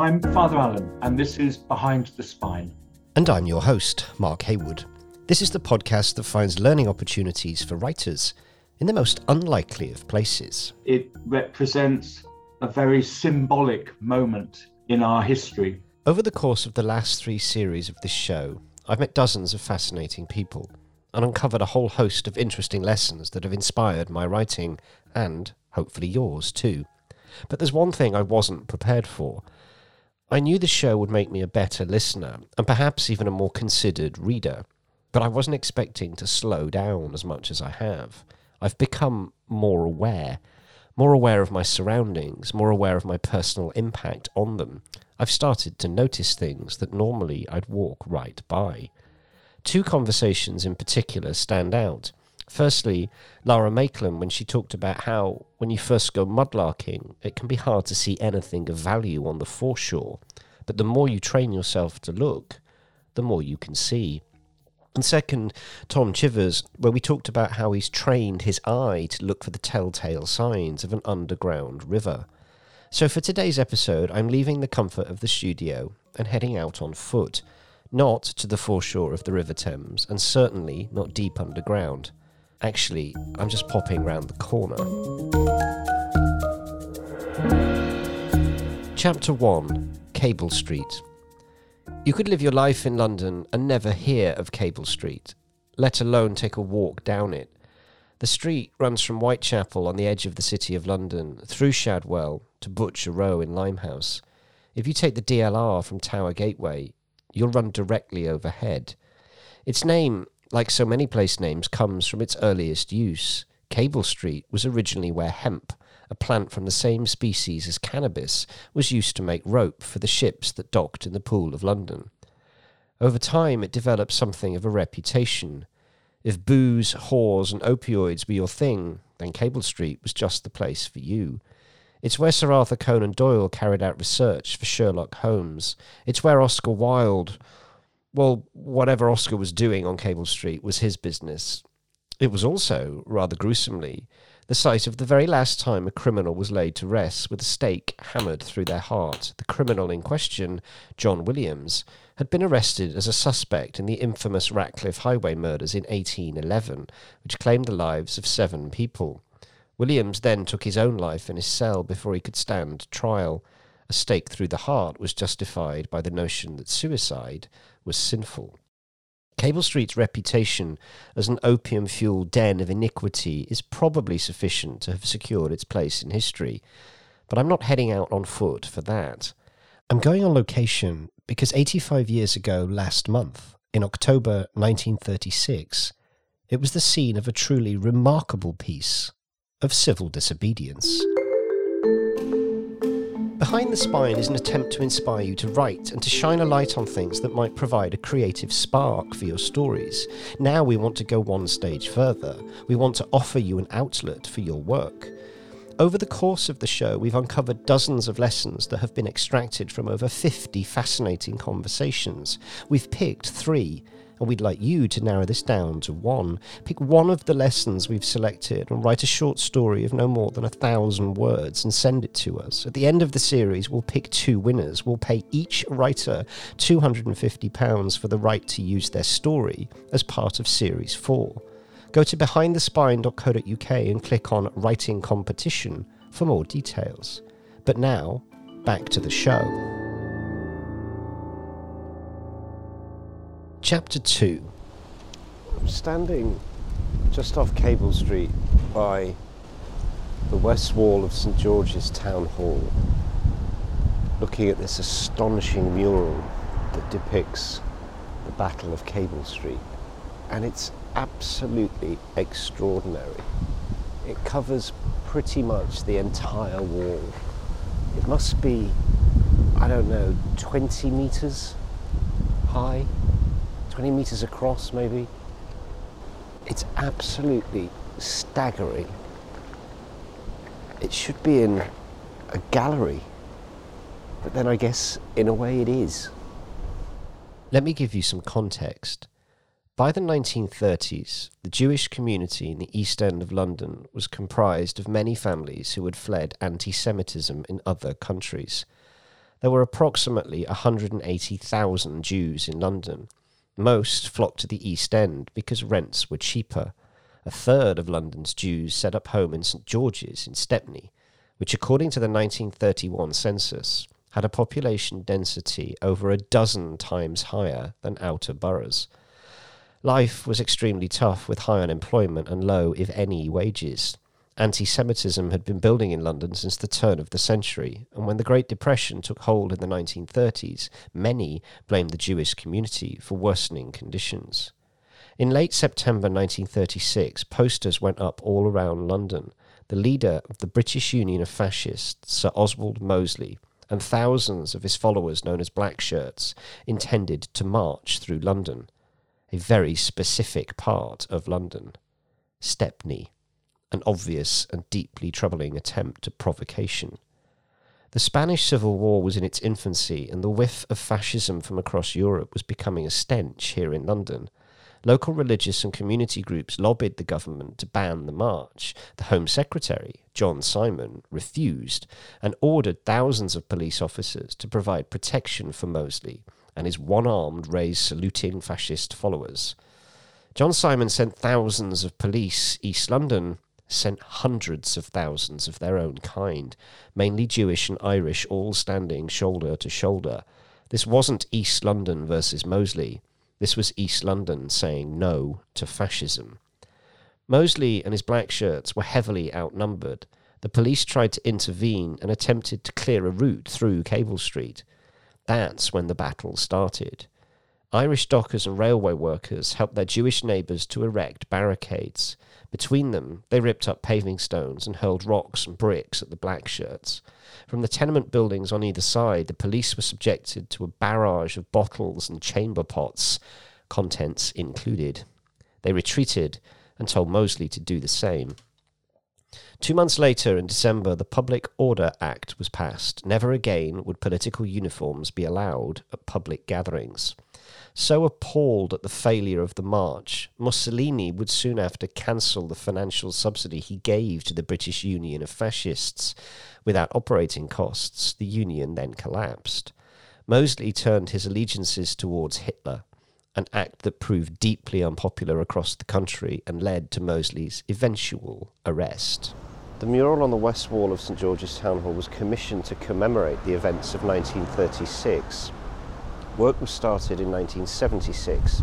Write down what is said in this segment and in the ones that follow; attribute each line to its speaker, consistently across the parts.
Speaker 1: I'm Father Alan, and this is Behind the Spine.
Speaker 2: And I'm your host, Mark Haywood. This is the podcast that finds learning opportunities for writers in the most unlikely of places.
Speaker 1: It represents a very symbolic moment in our history.
Speaker 2: Over the course of the last three series of this show, I've met dozens of fascinating people and uncovered a whole host of interesting lessons that have inspired my writing and, hopefully, yours too. But there's one thing I wasn't prepared for I knew the show would make me a better listener, and perhaps even a more considered reader, but I wasn't expecting to slow down as much as I have. I've become more aware, more aware of my surroundings, more aware of my personal impact on them. I've started to notice things that normally I'd walk right by. Two conversations in particular stand out. Firstly, Lara Maiklem, when she talked about how when you first go mudlarking, it can be hard to see anything of value on the foreshore, but the more you train yourself to look, the more you can see. And second, Tom Chivers, where we talked about how he's trained his eye to look for the telltale signs of an underground river. So for today's episode, I'm leaving the comfort of the studio and heading out on foot, not to the foreshore of the River Thames, and certainly not deep underground. Actually, I'm just popping round the corner. Chapter 1 Cable Street. You could live your life in London and never hear of Cable Street, let alone take a walk down it. The street runs from Whitechapel on the edge of the City of London through Shadwell to Butcher Row in Limehouse. If you take the DLR from Tower Gateway, you'll run directly overhead. Its name like so many place names, comes from its earliest use. Cable Street was originally where hemp, a plant from the same species as cannabis, was used to make rope for the ships that docked in the Pool of London. Over time, it developed something of a reputation. If booze, whores, and opioids were your thing, then Cable Street was just the place for you. It's where Sir Arthur Conan Doyle carried out research for Sherlock Holmes. It's where Oscar Wilde well, whatever Oscar was doing on Cable Street was his business. It was also, rather gruesomely, the site of the very last time a criminal was laid to rest with a stake hammered through their heart. The criminal in question, John Williams, had been arrested as a suspect in the infamous Ratcliffe Highway murders in 1811, which claimed the lives of seven people. Williams then took his own life in his cell before he could stand trial. A stake through the heart was justified by the notion that suicide was sinful. Cable Street's reputation as an opium fueled den of iniquity is probably sufficient to have secured its place in history, but I'm not heading out on foot for that. I'm going on location because 85 years ago last month, in October 1936, it was the scene of a truly remarkable piece of civil disobedience. Behind the Spine is an attempt to inspire you to write and to shine a light on things that might provide a creative spark for your stories. Now we want to go one stage further. We want to offer you an outlet for your work. Over the course of the show, we've uncovered dozens of lessons that have been extracted from over 50 fascinating conversations. We've picked three and we'd like you to narrow this down to one. Pick one of the lessons we've selected and write a short story of no more than a thousand words and send it to us. At the end of the series, we'll pick two winners. We'll pay each writer £250 for the right to use their story as part of Series 4. Go to behindthespine.co.uk and click on Writing Competition for more details. But now, back to the show. Chapter 2 I'm standing just off Cable Street by the west wall of St George's Town Hall, looking at this astonishing mural that depicts the Battle of Cable Street. And it's absolutely extraordinary. It covers pretty much the entire wall. It must be, I don't know, 20 metres high 20 meters across, maybe. It's absolutely staggering. It should be in a gallery, but then I guess in a way it is. Let me give you some context. By the 1930s, the Jewish community in the East End of London was comprised of many families who had fled anti Semitism in other countries. There were approximately 180,000 Jews in London. Most flocked to the East End because rents were cheaper. A third of London's Jews set up home in St George's in Stepney, which, according to the 1931 census, had a population density over a dozen times higher than outer boroughs. Life was extremely tough with high unemployment and low, if any, wages. Anti Semitism had been building in London since the turn of the century, and when the Great Depression took hold in the 1930s, many blamed the Jewish community for worsening conditions. In late September 1936, posters went up all around London. The leader of the British Union of Fascists, Sir Oswald Mosley, and thousands of his followers, known as Black Shirts, intended to march through London, a very specific part of London, Stepney an obvious and deeply troubling attempt at provocation. The Spanish Civil War was in its infancy, and the whiff of fascism from across Europe was becoming a stench here in London. Local religious and community groups lobbied the government to ban the march. The Home Secretary, John Simon, refused and ordered thousands of police officers to provide protection for Mosley and his one armed, raised saluting fascist followers. John Simon sent thousands of police East London sent hundreds of thousands of their own kind, mainly Jewish and Irish, all standing shoulder to shoulder. This wasn't East London versus Mosley. This was East London saying no to fascism. Mosley and his black shirts were heavily outnumbered. The police tried to intervene and attempted to clear a route through Cable Street. That's when the battle started. Irish dockers and railway workers helped their Jewish neighbours to erect barricades. Between them, they ripped up paving stones and hurled rocks and bricks at the black shirts. From the tenement buildings on either side, the police were subjected to a barrage of bottles and chamber pots, contents included. They retreated and told Mosley to do the same. Two months later, in December, the Public Order Act was passed. Never again would political uniforms be allowed at public gatherings. So appalled at the failure of the march, Mussolini would soon after cancel the financial subsidy he gave to the British Union of Fascists. Without operating costs, the union then collapsed. Mosley turned his allegiances towards Hitler, an act that proved deeply unpopular across the country and led to Mosley's eventual arrest. The mural on the west wall of St George's Town Hall was commissioned to commemorate the events of 1936. Work was started in 1976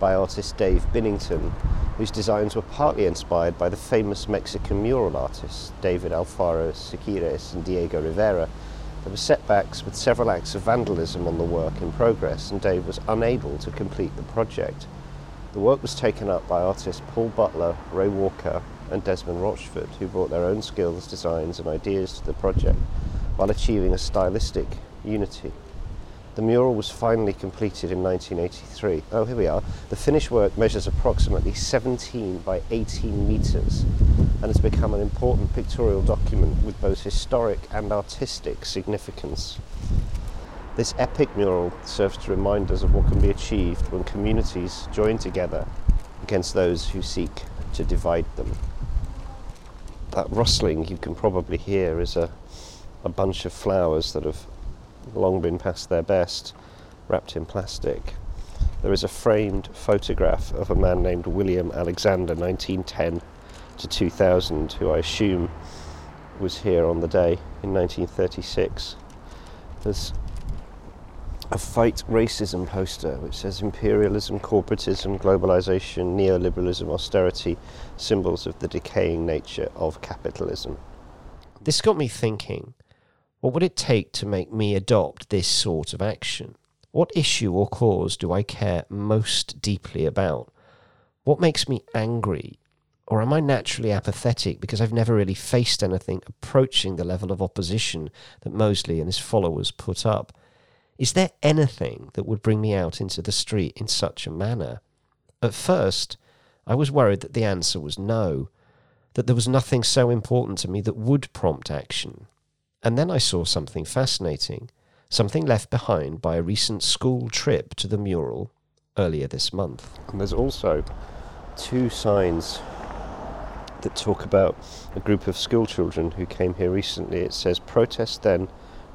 Speaker 2: by artist Dave Binnington, whose designs were partly inspired by the famous Mexican mural artists David Alfaro Siqueiros and Diego Rivera. There were setbacks with several acts of vandalism on the work in progress, and Dave was unable to complete the project. The work was taken up by artists Paul Butler, Ray Walker, and Desmond Rochford, who brought their own skills, designs, and ideas to the project while achieving a stylistic unity. The mural was finally completed in 1983. Oh, here we are. The finished work measures approximately 17 by 18 metres and has become an important pictorial document with both historic and artistic significance. This epic mural serves to remind us of what can be achieved when communities join together against those who seek to divide them. That rustling you can probably hear is a, a bunch of flowers that have long been past their best, wrapped in plastic. There is a framed photograph of a man named William Alexander, 1910 to 2000, who I assume was here on the day in 1936. There's a fight racism poster which says imperialism, corporatism, globalization, neoliberalism, austerity, symbols of the decaying nature of capitalism. This got me thinking what would it take to make me adopt this sort of action? What issue or cause do I care most deeply about? What makes me angry? Or am I naturally apathetic because I've never really faced anything approaching the level of opposition that Mosley and his followers put up? Is there anything that would bring me out into the street in such a manner? At first, I was worried that the answer was no, that there was nothing so important to me that would prompt action. And then I saw something fascinating, something left behind by a recent school trip to the mural earlier this month. And there's also two signs that talk about a group of school children who came here recently. It says protest then,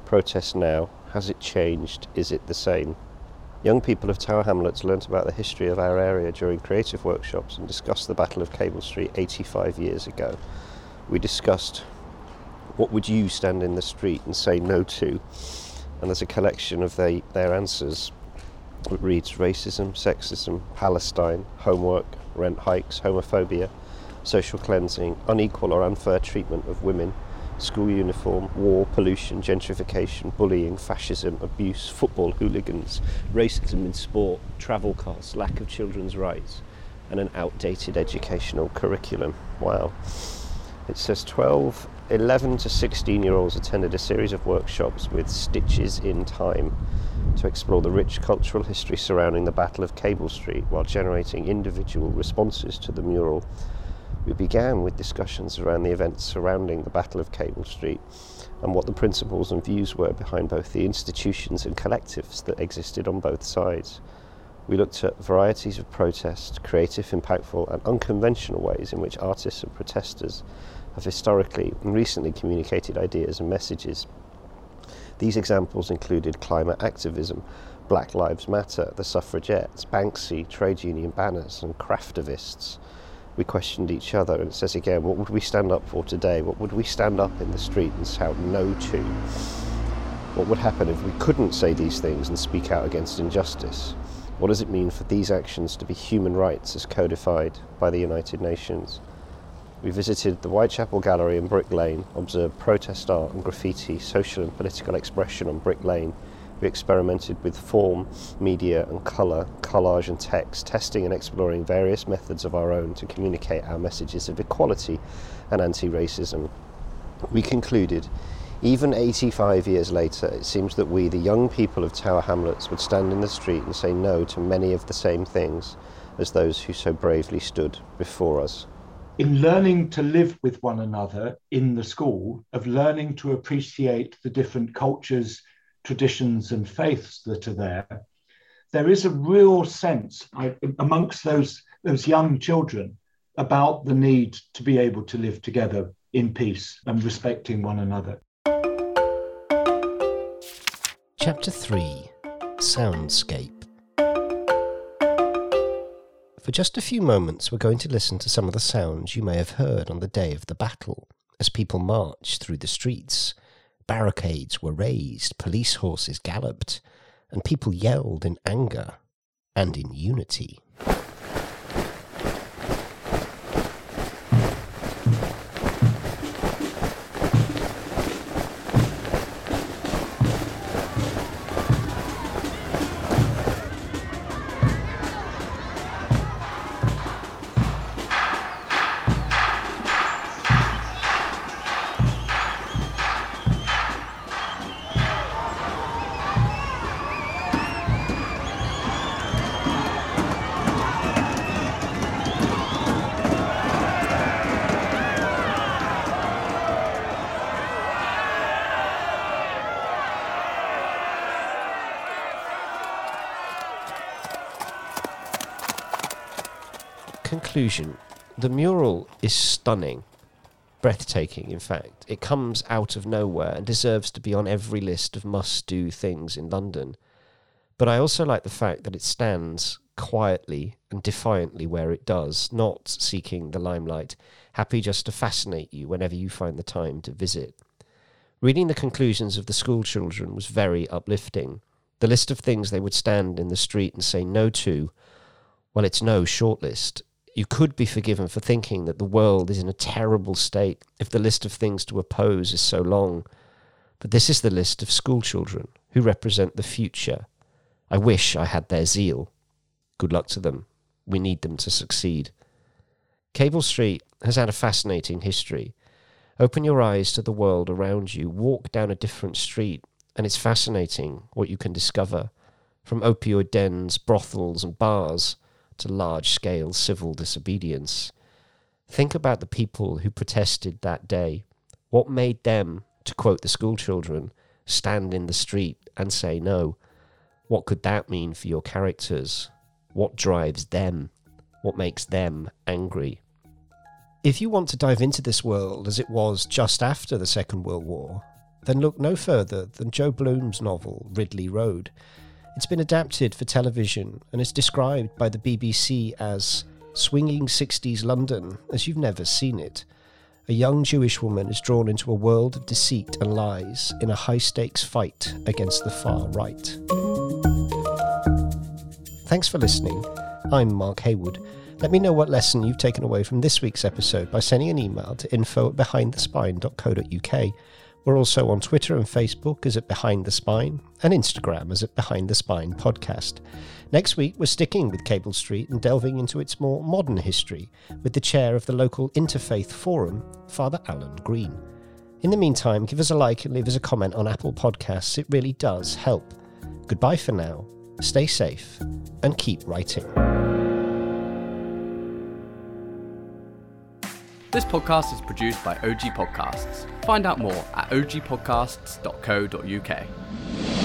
Speaker 2: Protest now. Has it changed? Is it the same? Young people of Tower Hamlets learnt about the history of our area during creative workshops and discussed the Battle of Cable Street 85 years ago. We discussed what would you stand in the street and say no to, and there's a collection of they, their answers. It reads racism, sexism, Palestine, homework, rent hikes, homophobia, social cleansing, unequal or unfair treatment of women, school uniform, war, pollution, gentrification, bullying, fascism, abuse, football hooligans, racism in sport, travel costs, lack of children's rights, and an outdated educational curriculum. Wow. It says 12, 11 to 16 year olds attended a series of workshops with Stitches in Time to explore the rich cultural history surrounding the Battle of Cable Street while generating individual responses to the mural we began with discussions around the events surrounding the Battle of Cable Street and what the principles and views were behind both the institutions and collectives that existed on both sides. We looked at varieties of protest, creative, impactful, and unconventional ways in which artists and protesters have historically and recently communicated ideas and messages. These examples included climate activism, Black Lives Matter, the suffragettes, Banksy, trade union banners, and craftivists we questioned each other. And it says again, what would we stand up for today? What would we stand up in the street and shout no to? What would happen if we couldn't say these things and speak out against injustice? What does it mean for these actions to be human rights as codified by the United Nations? We visited the Whitechapel Gallery in Brick Lane, observed protest art and graffiti, social and political expression on Brick Lane, we experimented with form, media, and colour, collage, and text, testing and exploring various methods of our own to communicate our messages of equality and anti racism. We concluded, even 85 years later, it seems that we, the young people of Tower Hamlets, would stand in the street and say no to many of the same things as those who so bravely stood before us.
Speaker 1: In learning to live with one another in the school, of learning to appreciate the different cultures traditions and faiths that are there, there is a real sense amongst those, those young children about the need to be able to live together in peace and respecting one another.
Speaker 2: Chapter 3 Soundscape. For just a few moments, we're going to listen to some of the sounds you may have heard on the day of the battle as people marched through the streets Barricades were raised, police horses galloped, and people yelled in anger and in unity. Conclusion, the mural is stunning, breathtaking, in fact. It comes out of nowhere and deserves to be on every list of must do things in London. But I also like the fact that it stands quietly and defiantly where it does, not seeking the limelight, happy just to fascinate you whenever you find the time to visit. Reading the conclusions of the school children was very uplifting. The list of things they would stand in the street and say no to, well, it's no shortlist you could be forgiven for thinking that the world is in a terrible state if the list of things to oppose is so long. But this is the list of schoolchildren who represent the future. I wish I had their zeal. Good luck to them. We need them to succeed. Cable Street has had a fascinating history. Open your eyes to the world around you, walk down a different street, and it's fascinating what you can discover. From opioid dens, brothels, and bars to large scale civil disobedience. Think about the people who protested that day. What made them, to quote the schoolchildren, stand in the street and say no? What could that mean for your characters? What drives them? What makes them angry? If you want to dive into this world as it was just after the Second World War, then look no further than Jo Bloom's novel Ridley Road. It's been adapted for television and is described by the BBC as swinging 60s London as you've never seen it. A young Jewish woman is drawn into a world of deceit and lies in a high stakes fight against the far right. Thanks for listening. I'm Mark Haywood. Let me know what lesson you've taken away from this week's episode by sending an email to info at behindthespine.co.uk we're also on Twitter and Facebook as at Behind the Spine, and Instagram as at Behind the Spine Podcast. Next week, we're sticking with Cable Street and delving into its more modern history with the chair of the local Interfaith Forum, Father Alan Green. In the meantime, give us a like and leave us a comment on Apple Podcasts. It really does help. Goodbye for now, stay safe, and keep writing.
Speaker 3: This podcast is produced by OG Podcasts. Find out more at ogpodcasts.co.uk.